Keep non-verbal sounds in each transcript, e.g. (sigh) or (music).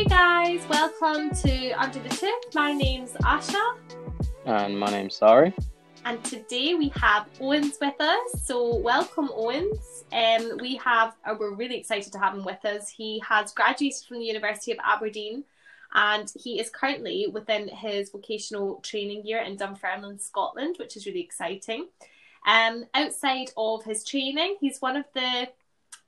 Hey guys, welcome to Under the Tooth. My name's Asha. And my name's Sari. And today we have Owens with us. So welcome Owens. Um, we have, uh, we're really excited to have him with us. He has graduated from the University of Aberdeen and he is currently within his vocational training year in Dunfermline, Scotland, which is really exciting. Um, outside of his training, he's one of the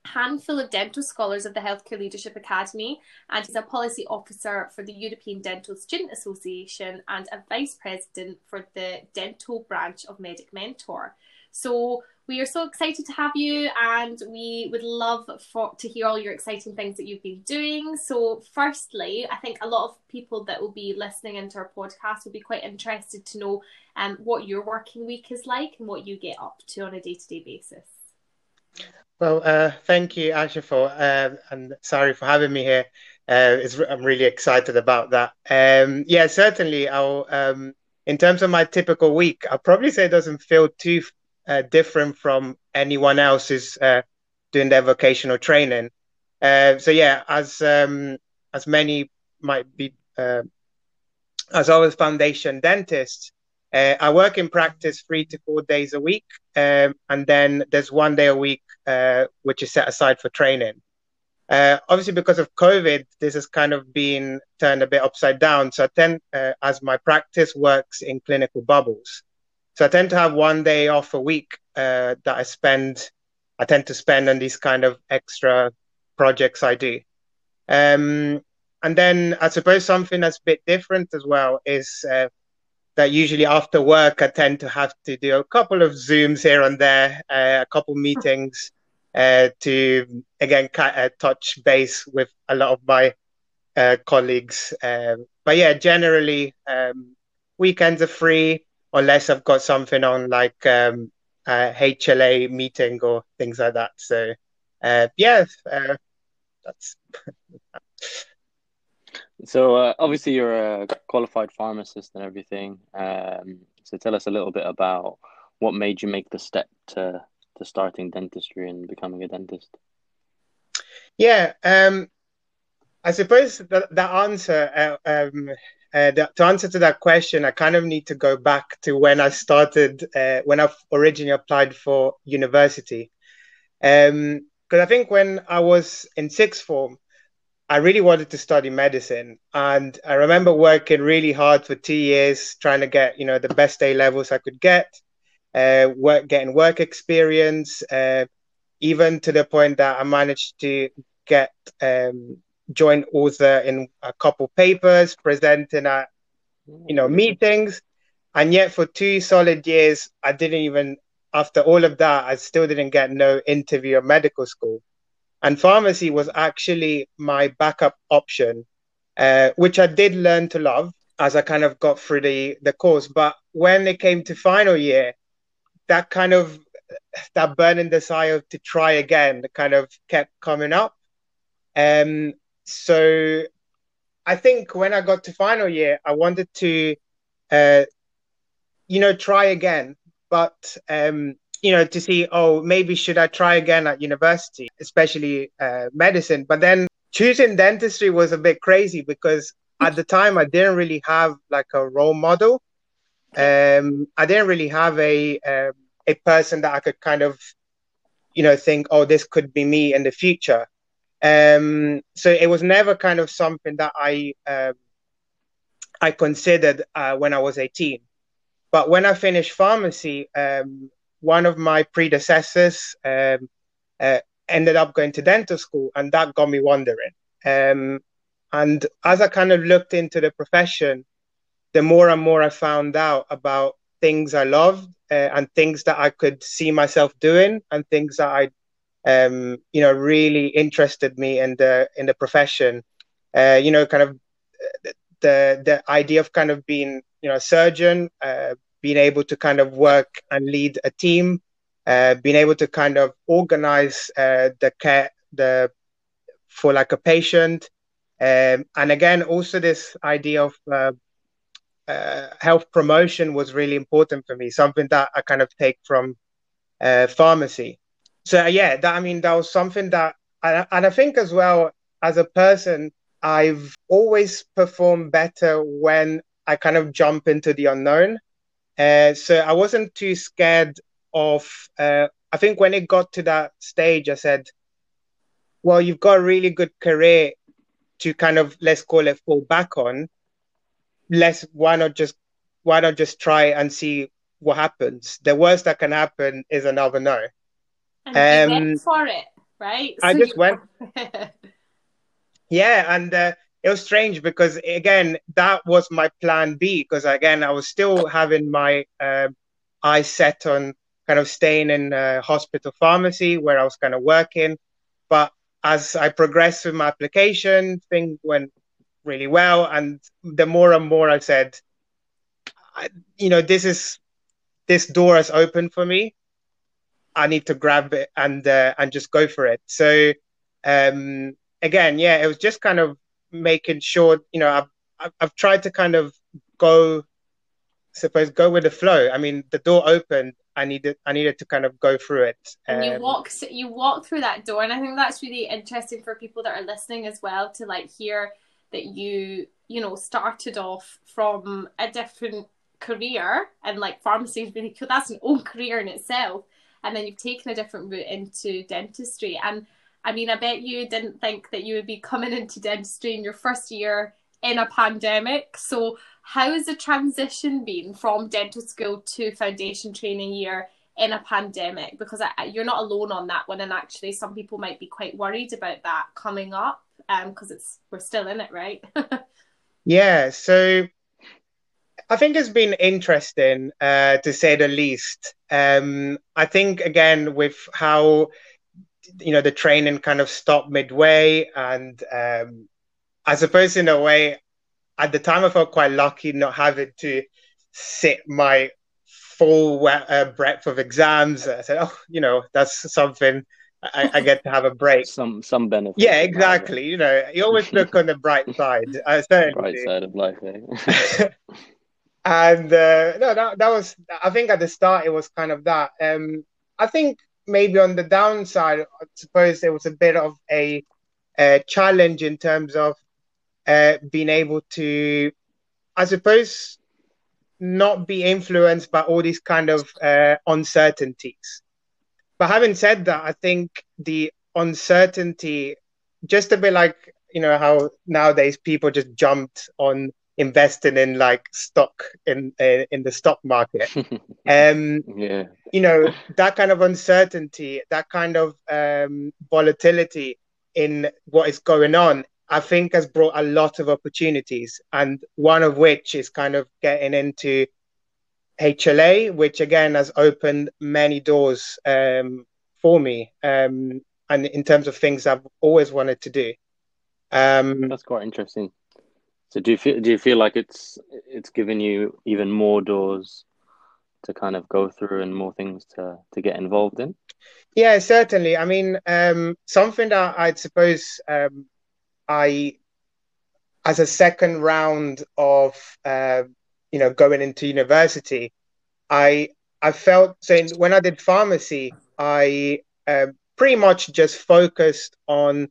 handful of dental scholars of the Healthcare Leadership Academy, and he's a policy officer for the European Dental Student Association and a vice president for the dental branch of Medic Mentor. So we are so excited to have you, and we would love for to hear all your exciting things that you've been doing. So, firstly, I think a lot of people that will be listening into our podcast will be quite interested to know um, what your working week is like and what you get up to on a day to day basis. Well, uh, thank you, Asha, for uh, and Sari for having me here. Uh, I'm really excited about that. Um, yeah, certainly. I'll, um, in terms of my typical week, I'll probably say it doesn't feel too uh, different from anyone else who's uh, doing their vocational training. Uh, so yeah, as um, as many might be, uh, as always, foundation dentists, uh, I work in practice three to four days a week, um, and then there's one day a week uh, which is set aside for training. obviously, because of COVID, this has kind of been turned a bit upside down. So I tend, as my practice works in clinical bubbles, so I tend to have one day off a week uh, that I spend. I tend to spend on these kind of extra projects I do. Um, and then I suppose something that's a bit different as well is uh, that usually after work I tend to have to do a couple of zooms here and there, uh, a couple meetings uh, to again uh, touch base with a lot of my uh, colleagues. Um, but yeah, generally um, weekends are free unless I've got something on like um, a HLA meeting or things like that. So uh, yeah, uh, that's. (laughs) so uh, obviously you're a qualified pharmacist and everything. Um, so tell us a little bit about what made you make the step to to starting dentistry and becoming a dentist. Yeah, um, I suppose the, the answer uh, um, uh, the, to answer to that question, I kind of need to go back to when I started, uh, when I originally applied for university. Because um, I think when I was in sixth form, I really wanted to study medicine, and I remember working really hard for two years trying to get, you know, the best A levels I could get, uh, work, getting work experience, uh, even to the point that I managed to get um, joint author in a couple papers, presenting at you know meetings, and yet for two solid years, I didn't even. After all of that, I still didn't get no interview at medical school, and pharmacy was actually my backup option, uh, which I did learn to love as I kind of got through the the course. But when it came to final year, that kind of that burning desire to try again kind of kept coming up. Um, so I think when I got to final year, I wanted to, uh, you know, try again, but um, you know, to see, oh, maybe should I try again at university, especially uh, medicine. But then choosing dentistry was a bit crazy because at the time I didn't really have like a role model. Um, I didn't really have a uh, a person that I could kind of, you know, think, oh, this could be me in the future. Um, so it was never kind of something that I uh, I considered uh, when I was 18. But when I finished pharmacy, um, one of my predecessors um, uh, ended up going to dental school, and that got me wondering. Um, and as I kind of looked into the profession, the more and more I found out about things I loved uh, and things that I could see myself doing, and things that I um, you know, really interested me in the in the profession. Uh, you know, kind of the the idea of kind of being, you know, a surgeon, uh, being able to kind of work and lead a team, uh, being able to kind of organize uh, the care the for like a patient, um, and again, also this idea of uh, uh, health promotion was really important for me. Something that I kind of take from pharmacy so yeah, that I mean that was something that, I, and I think as well as a person, I've always performed better when I kind of jump into the unknown. Uh, so I wasn't too scared of. Uh, I think when it got to that stage, I said, "Well, you've got a really good career to kind of let's call it fall back on. Let's why not just why not just try and see what happens? The worst that can happen is another no." And um, went for it, right? I so just went. (laughs) yeah, and uh, it was strange because again that was my plan b because again i was still having my uh, eyes set on kind of staying in a hospital pharmacy where i was kind of working. But as i progressed with my application things went really well. And the more and more i said you know this is this door has opened for me. I need to grab it and uh, and just go for it. So um again yeah it was just kind of making sure you know I've I've, tried to kind of go suppose go with the flow. I mean, the door opened. I needed I needed to kind of go through it. And you um, walk you walk through that door, and I think that's really interesting for people that are listening as well to like hear that you you know started off from a different career and like pharmacy is really cool. That's an own career in itself, and then you've taken a different route into dentistry and I mean, I bet you didn't think that you would be coming into dentistry in your first year in a pandemic. So, how has the transition been from dental school to foundation training year in a pandemic? Because I, you're not alone on that one, and actually, some people might be quite worried about that coming up because um, it's we're still in it, right? (laughs) yeah. So, I think it's been interesting uh, to say the least. Um, I think again with how you know the training kind of stopped midway and um, i suppose in a way at the time i felt quite lucky not having to sit my full uh, breadth of exams. I said oh you know that's something I, I get to have a break. (laughs) Some some benefit. Yeah exactly. You know you always look on the bright (laughs) side uh, bright side of life eh? (laughs) and uh, no that, that was i think at the start it was kind of that. Um i think maybe on the downside, I suppose there was a bit of a, a challenge in terms of uh, being able to, I suppose, not be influenced by all these kind of uh, uncertainties. But having said that, I think the uncertainty, just a bit like you know how nowadays people just jumped on investing in like stock in uh, in the stock market. (laughs) Um yeah. you know that kind of uncertainty that kind of um volatility in what is going on i think has brought a lot of opportunities and one of which is kind of getting into hla which again has opened many doors um for me um and in terms of things i've always wanted to do. Um that's quite interesting so do you feel do you feel like it's it's given you even more doors to kind of go through and more things to to get involved in? Yeah, certainly. I mean, um, something that I'd suppose um, I, as a second round of uh, you know going into university, I I felt saying when I did pharmacy, I uh, pretty much just focused on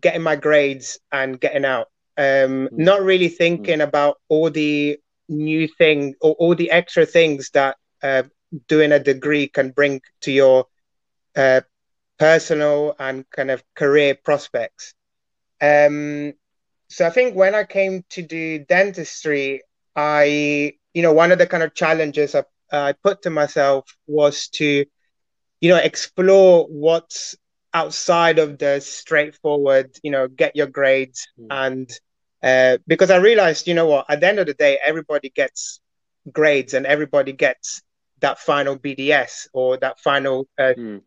getting my grades and getting out um, mm. not really thinking mm. about all the new thing or all the extra things that uh, doing a degree can bring to your uh, personal and kind of career prospects. Um, so I think when I came to do dentistry, I, you know, one of the kind of challenges I, I put to myself was to, you know, explore what's outside of the straightforward, you know, get your grades mm. and uh, because I realized, you know what, at the end of the day, everybody gets grades and everybody gets that final BDS or that final, uh, mm.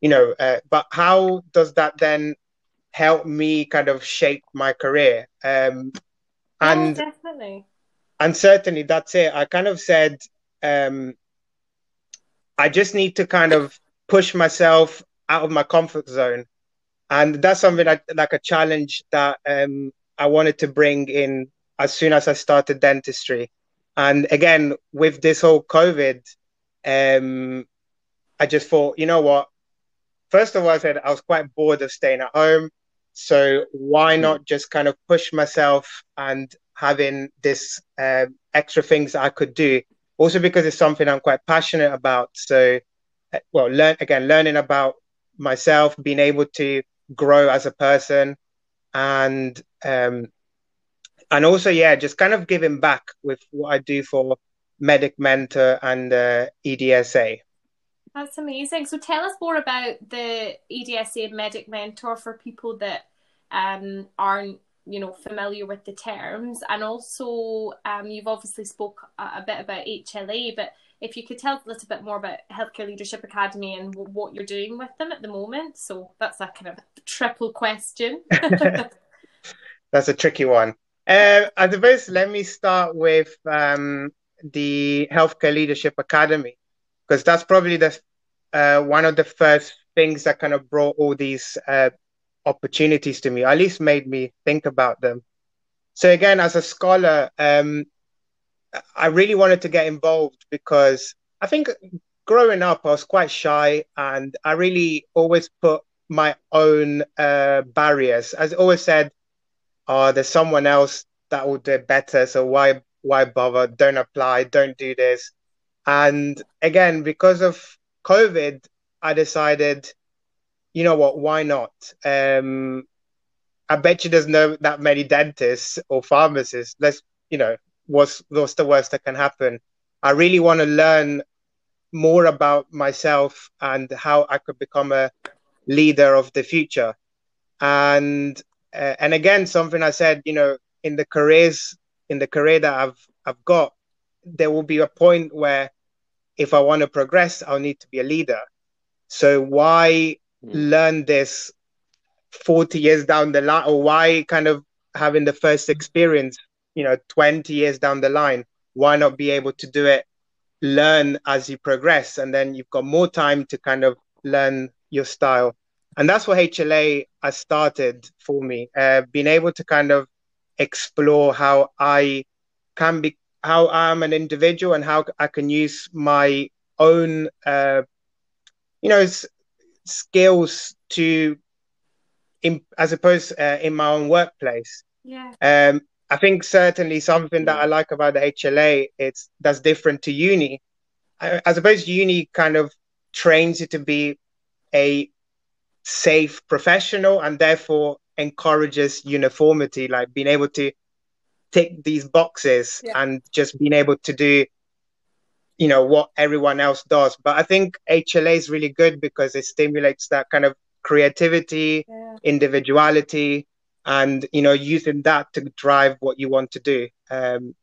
you know, uh, but how does that then help me kind of shape my career? Um, and yeah, definitely. And certainly that's it. I kind of said, um, I just need to kind of push myself out of my comfort zone. And that's something like, like a challenge that um, I wanted to bring in as soon as I started dentistry. And again, with this whole COVID, um, I just thought, you know what? First of all, I said I was quite bored of staying at home. So why not just kind of push myself and having this uh, extra things I could do? Also because it's something I'm quite passionate about. So, uh, well, learn again, learning about myself, being able to grow as a person, and um, and also yeah, just kind of giving back with what I do for Medic Mentor and uh, EDSA. That's amazing. So tell us more about the EDSA Medic Mentor for people that um, aren't you know familiar with the terms and also um, you've obviously spoke a, a, bit about HLA but if you could tell us a little bit more about Healthcare Leadership Academy and w- what you're doing with them at the moment. So that's a kind of triple question. (laughs) (laughs) That's a tricky one. Uh, I suppose let me start with um, the Healthcare Leadership Academy because that's probably the uh, one of the first things that kind of brought all these uh, opportunities to me, at least made me think about them. So again, as a scholar, um, I really wanted to get involved because I think growing up, I was quite shy and I really always put my own uh, barriers. As I always said, oh, there's someone else that will do it better. So why why bother? Don't apply. Don't do this. And again, because of COVID, I decided you know what? Why not? Um, I bet you there's no that many dentists or pharmacists. Let's, you know, what's what's the worst that can happen? I really want to learn more about myself and how I could become a leader of the future. And uh, and again, something I said, you know, in the careers in the career that I've I've got, there will be a point where if I want to progress, I'll need to be a leader. So why Mm. learn this 40 years down the line or why kind of having the first experience you know 20 years down the line why not be able to do it learn as you progress and then you've got more time to kind of learn your style and that's what hla has started for me uh, being able to kind of explore how i can be how i'm an individual and how i can use my own uh, you know skills to, in, as opposed uh, in my own workplace. Yeah. Um, I think certainly something that I mm. like about the HLA it's that's different to uni. I, I suppose uni kind of trains you to be a safe professional and therefore encourages uniformity, like being able to tick these boxes yeah. and just being able to do you know what everyone else does but i think hla is really good because it stimulates that kind of creativity yeah. individuality and you know using that to drive what you want to do um,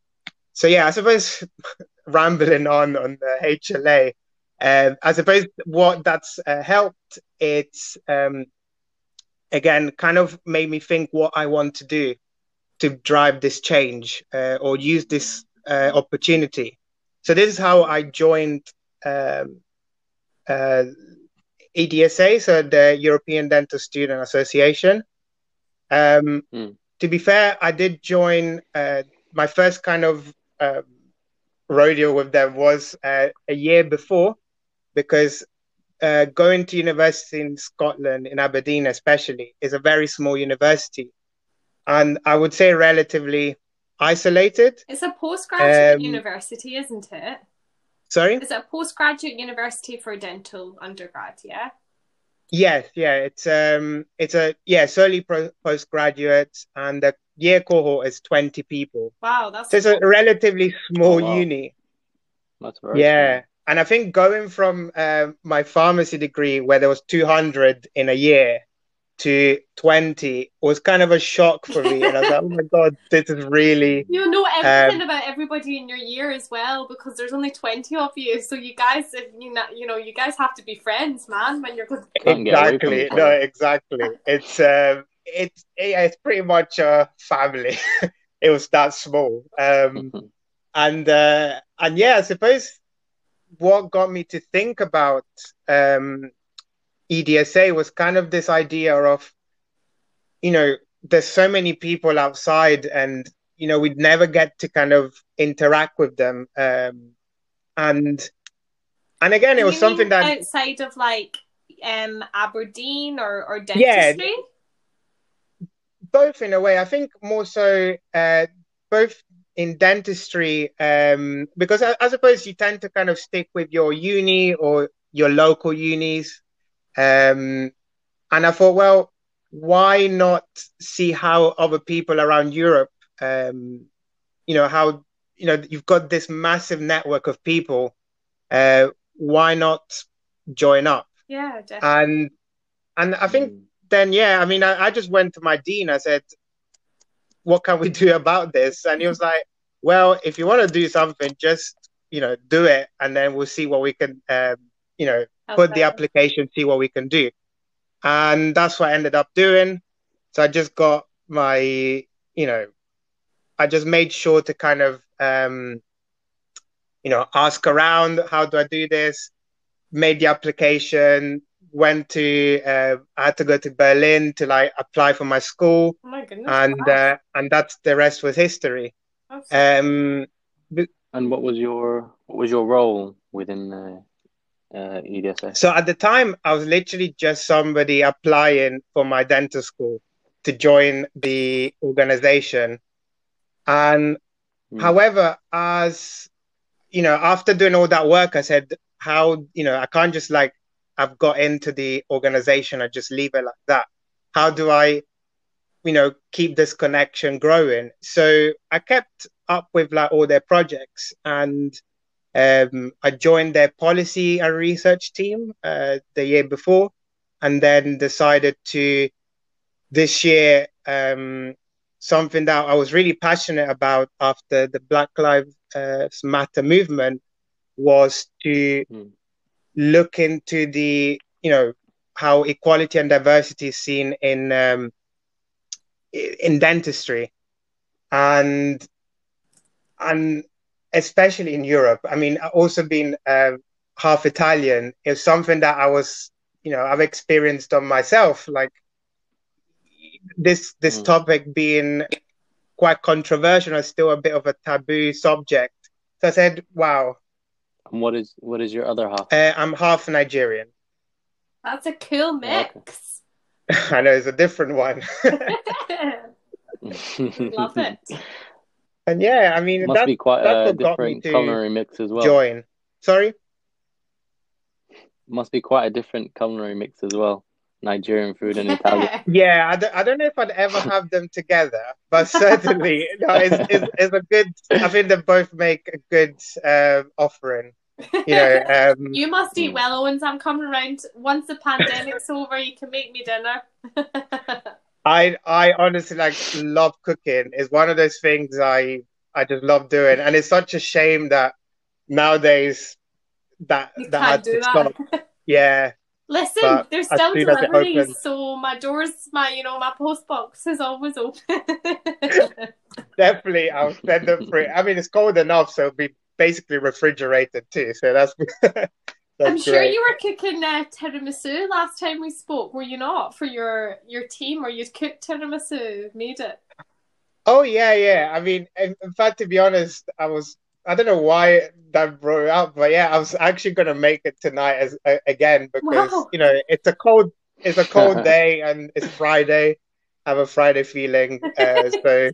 so yeah i suppose (laughs) rambling on on the hla uh, i suppose what that's uh, helped it's um, again kind of made me think what i want to do to drive this change uh, or use this uh, opportunity so this is how I joined um, uh, EDSA, so the European Dental Student Association. Um, mm. To be fair, I did join. Uh, my first kind of uh, rodeo with them was uh, a year before, because uh, going to university in Scotland, in Aberdeen especially, is a very small university, and I would say relatively isolated. It's a postgraduate um, university, isn't it? Sorry? Is it a postgraduate university for dental undergrad, yeah? Yes, yeah, it's um it's a yeah, solely pro- postgraduate and the year cohort is 20 people. Wow, that's so it's a relatively small oh, wow. uni. That's very Yeah. Small. And I think going from uh, my pharmacy degree where there was 200 in a year to 20 was kind of a shock for me. And I was like, oh my (laughs) God, this is really. You know everything um, about everybody in your year as well because there's only 20 of you. So you guys, if you, not, you know, you guys have to be friends, man, when you're going Exactly. No, exactly. It's, um, it's, it's pretty much a family. (laughs) it was that small. Um, (laughs) and, uh, and yeah, I suppose what got me to think about um, EDSA was kind of this idea of, you know, there's so many people outside and, you know, we'd never get to kind of interact with them. Um, and, and again, it was something that outside of like um Aberdeen or, or dentistry. Yeah, both in a way. I think more so uh, both in dentistry um, because I, I, suppose you tend to kind of stick with your uni or your local unis. Um, and I thought, well, why not see how other people around Europe, um, you know, how you know you've got this massive network of people. Uh, why not join up? Yeah, definitely. And and I think mm. then yeah, I mean, I, I just went to my dean. I said, "What can we do about this?" And he was like, "Well, if you want to do something, just you know, do it, and then we'll see what we can, um, you know, okay. put the application, see what we can do." And that's what I ended up doing. So I just got my, you know, I just made sure to kind of, um, you know, ask around, how do I do this? Made the application, went to, uh, I had to go to Berlin to like apply for my school. Oh my goodness. And, wow. uh, and that's the rest was history. Um, and what was your, what was your role within the, uh, EDSA? So at the time, I was literally just somebody applying for my dental school to join the organization. And mm. however, as you know, after doing all that work, I said, how, you know, I can't just like, I've got into the organization, I just leave it like that. How do I, you know, keep this connection growing? So I kept up with like all their projects and um, I joined their policy and research team uh, the year before, and then decided to this year um, something that I was really passionate about after the Black Lives Matter movement was to mm. look into the you know how equality and diversity is seen in um, in dentistry and and especially in Europe. I mean, also being uh, half Italian is something that I was, you know, I've experienced on myself. Like this this mm. topic being quite controversial and still a bit of a taboo subject. So I said, "Wow." And what is what is your other half? Uh, I'm half Nigerian. That's a cool mix. Okay. (laughs) I know it's a different one. (laughs) (laughs) Love it. And yeah, I mean, must that, be quite a different culinary mix as well. Join. Sorry. Must be quite a different culinary mix as well. Nigerian food and Italian. (laughs) Yeah, I don't, I don't know if I'd ever have them together, but (laughs) certainly no, it's, it's, it's, a good. I think they both make a good uh, offering. You know, (laughs) um, you must eat well, Owens. I'm coming around once the pandemic's over. You can make me dinner. I I honestly like love cooking. It's one of those things I I just love doing, and it's such a shame that nowadays that you that had to stop. (laughs) Yeah. Listen, there's still deliveries, so my doors, my you know, my post box is always open. (laughs) Definitely, I'll send them free. I mean, it's cold enough, so it'll be basically refrigerated too. So that's (laughs) I'm sure great. you were cooking uh, tiramisu last time we spoke. Were you not for your your team, or you'd cooked tiramisu, made it? Oh yeah, yeah. I mean, in, in fact, to be honest, I was I don't know why that brought it up, but yeah, I was actually gonna make it tonight as uh, again because wow. you know it's a cold it's a cold (laughs) day and it's Friday. I have a Friday feeling, uh, (laughs) so.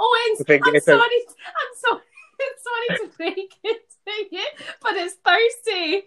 oh, I'm, I'm sorry. A... I'm sorry. I'm (laughs) sorry to break it it, but it's Thursday.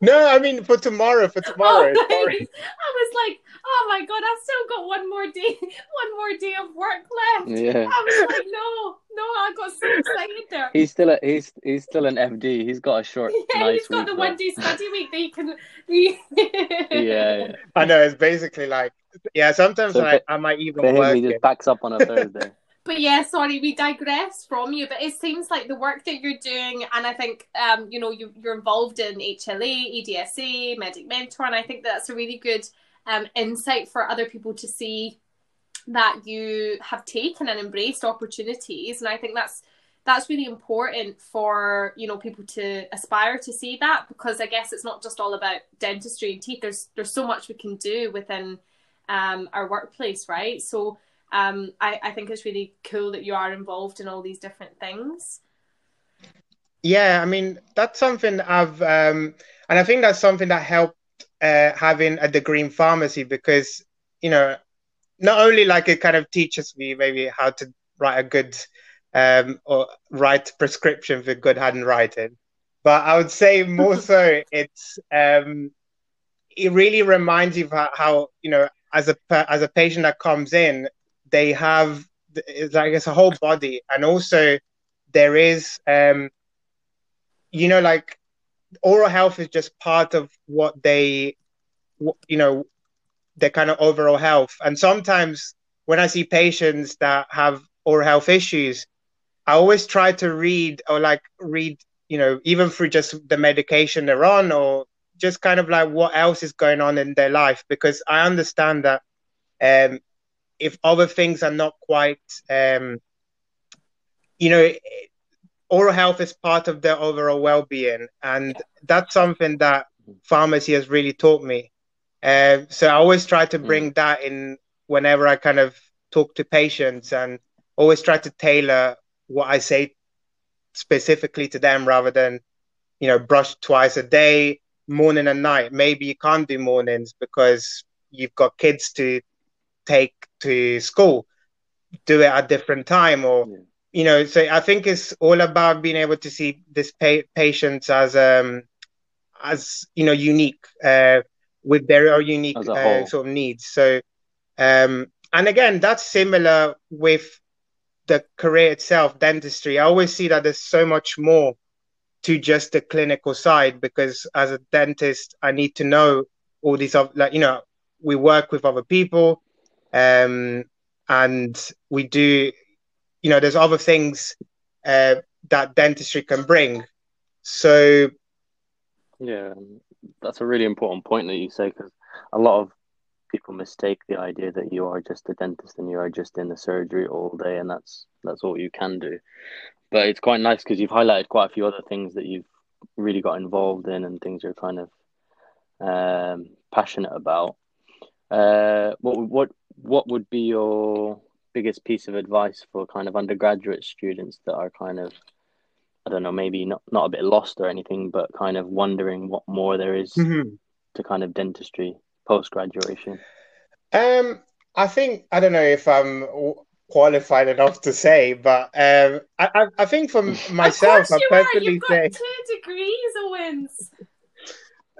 No, I mean for tomorrow. For tomorrow. Oh, I was like, oh my god, I've still got one more day, (laughs) one more day of work left. Yeah. I was like, no, no, I got so excited there. He's still a he's he's still an FD. He's got a short. Yeah, nice he's got the one day study week that he can. (laughs) yeah, yeah, I know. It's basically like yeah. Sometimes so I, I might even for work. Him, he just backs up on a (laughs) Thursday. But yeah, sorry, we digress from you. But it seems like the work that you're doing, and I think um, you know you, are involved in HLA, EDSA, Medic Mentor, and I think that's a really good um, insight for other people to see that you have taken and embraced opportunities. And I think that's that's really important for you know people to aspire to see that because I guess it's not just all about dentistry and teeth. There's there's so much we can do within um, our workplace, right? So um, I, I think it's really cool that you are involved in all these different things. Yeah, I mean that's something I've, um, and I think that's something that helped uh, having a degree in pharmacy because you know, not only like it kind of teaches me maybe how to write a good um, or write prescription for good handwriting, but I would say (laughs) more so it's um, it really reminds you of how, how you know as a as a patient that comes in, they have it's like it's a whole body, and also there is um, you know like oral health is just part of what they you know their kind of overall health, and sometimes when I see patients that have oral health issues, I always try to read or like read you know even through just the medication they're on or just kind of like what else is going on in their life. Because I understand that um, if other things are not quite, um, you know, oral health is part of their overall well-being, and that's something that pharmacy has really taught me. Uh, so I always try to bring mm. that in whenever I kind of talk to patients, and always try to tailor what I say specifically to them rather than, you know, brush twice a day morning and night. Maybe you can't do mornings because you've got kids to take to school. Do it at different time, or yeah. you know. So I think it's all about being able to see this pa- patients as um as you know unique uh, with their own unique uh, sort of needs. So um and again, that's similar with the career itself, dentistry. I always see that there's so much more to just the clinical side because as a dentist, I need to know all these other, like, you know, we work with other people um, and we do, you know, there's other things uh, that dentistry can bring. So, yeah, that's a really important point that you say because a lot of people mistake the idea that you are just a dentist and you are just in the surgery all day and that's that's all you can do but it's quite nice because you've highlighted quite a few other things that you've really got involved in and things you're kind of um, passionate about. Uh, what what what would be your biggest piece of advice for kind of undergraduate students that are kind of I don't know maybe not not a bit lost or anything, but kind of wondering what more there is mm-hmm. to kind of dentistry post graduation? Um, I think I don't know if I'm qualified enough to say, but um, I, I think for (laughs) myself, I personally say two degrees, Owens.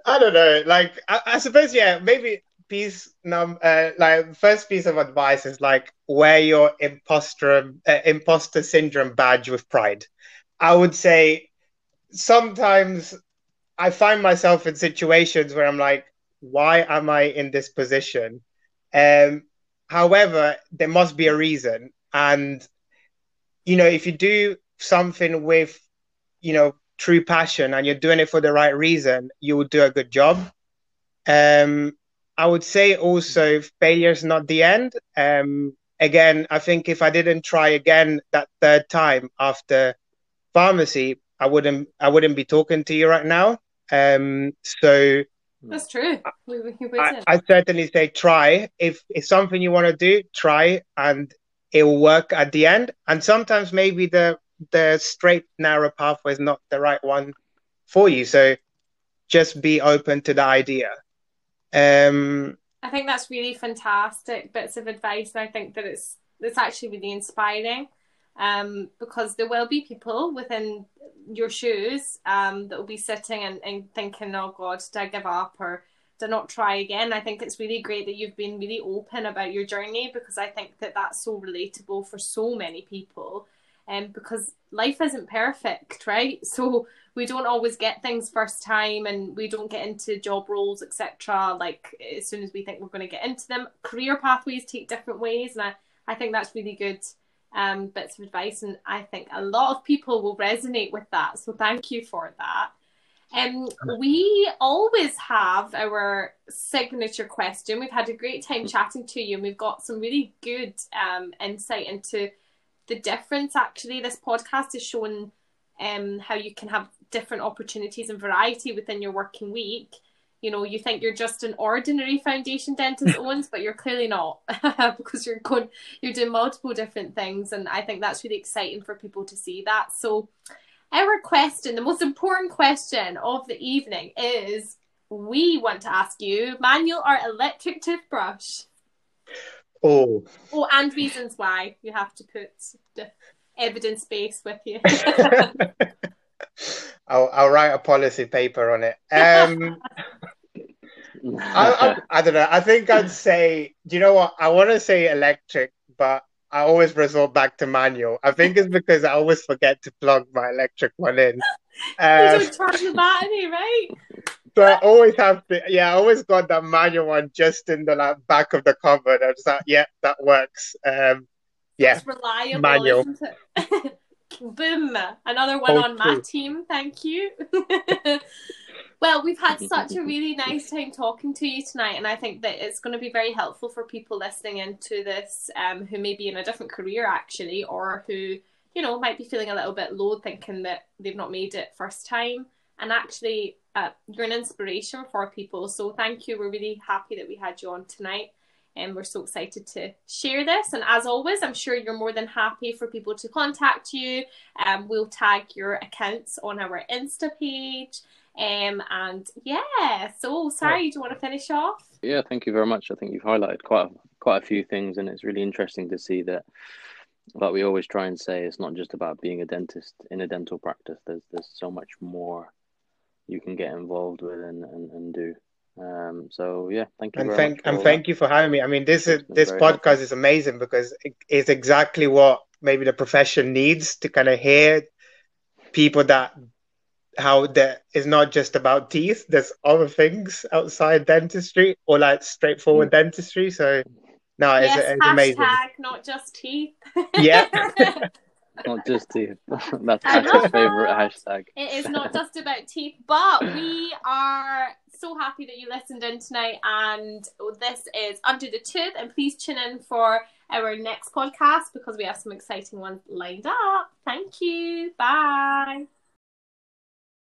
I don't know. Like, I, I suppose, yeah, maybe piece num uh, like first piece of advice is like wear your imposter uh, imposter syndrome badge with pride. I would say sometimes I find myself in situations where I'm like, why am I in this position? Um, However, there must be a reason. And, you know, if you do something with, you know, true passion and you're doing it for the right reason, you will do a good job. Um, I would say also failure is not the end. Um, again, I think if I didn't try again that third time after pharmacy, I wouldn't I wouldn't be talking to you right now. Um, so that's true. We, we I, I, certainly say try. If it's something you want to do, try, and it will work at the end. And sometimes maybe the the straight narrow pathway is not the right one for you. So just be open to the idea. Um, I think that's really fantastic bits of advice, and I think that it's it's actually really inspiring um, because there will be people within your shoes um, that will be sitting and, and thinking, oh God, did I give up or did not try again? I think it's really great that you've been really open about your journey because I think that that's so relatable for so many people. Um, because life isn't perfect, right? (laughs) So we don't always get things first time and we don't get into job roles, etc. Like as soon as we think we're going to get into them. Career pathways take different ways, and I, I think that's really good um, bits of advice, and I think a lot of people will resonate with that. So thank you for that. Um, we always have our signature question. We've had a great time chatting to you, and we've got some really good um, insight into the difference. Actually, this podcast is showing um, how you can have different opportunities and variety within your working week you know you think you're just an ordinary foundation dentist (laughs) owens but you're clearly not (laughs) because you're going you're doing multiple different things and i think that's really exciting for people to see that so our question the most important question of the evening is we want to ask you manual or electric toothbrush Oh. Oh, and reasons why you have to put the evidence base with you. (laughs) I'll, I'll write a policy paper on it. Um, I, I, (laughs) I, don't know. I think I'd say, do you know what? I want to say electric, but I always resort back to manual. I think it's because I always forget to plug my electric one in. Um, you don't charge the battery, right? So I always have to, yeah, I always got that manual one just in the like, back of the cupboard. I was like, yeah, that works. Um, yeah, it's reliable, manual. (laughs) Boom! Another one on my team. Thank you. (laughs) well, we've had (laughs) such a really nice time talking to you tonight, and I think that it's going to be very helpful for people listening into this um, who may be in a different career actually, or who you know might be feeling a little bit low, thinking that they've not made it first time. And actually, uh, you're an inspiration for people. So thank you. We're really happy that we had you on tonight and we're so excited to share this. And as always, I'm sure you're more than happy for people to contact you. Um, we'll tag your accounts on our Insta page. Um, and yeah, so Sari, do you want to finish off? Yeah, thank you very much. I think you've highlighted quite a, quite a few things, and it's really interesting to see that. Like we always try and say, it's not just about being a dentist in a dental practice. There's there's so much more you can get involved with and, and, and do. Um, so yeah, thank you. And thank and thank that. you for having me. I mean, this is this podcast helpful. is amazing because it's exactly what maybe the profession needs to kind of hear people that how that is not just about teeth. There's other things outside dentistry or like straightforward mm. dentistry. So no, yes, it's, it's amazing. Not just teeth. Yeah. (laughs) (laughs) not just teeth. (laughs) That's Ash's favorite hashtag. It is not just about teeth, but we are so happy that you listened in tonight. And this is Under the Tooth. And please tune in for our next podcast because we have some exciting ones lined up. Thank you. Bye.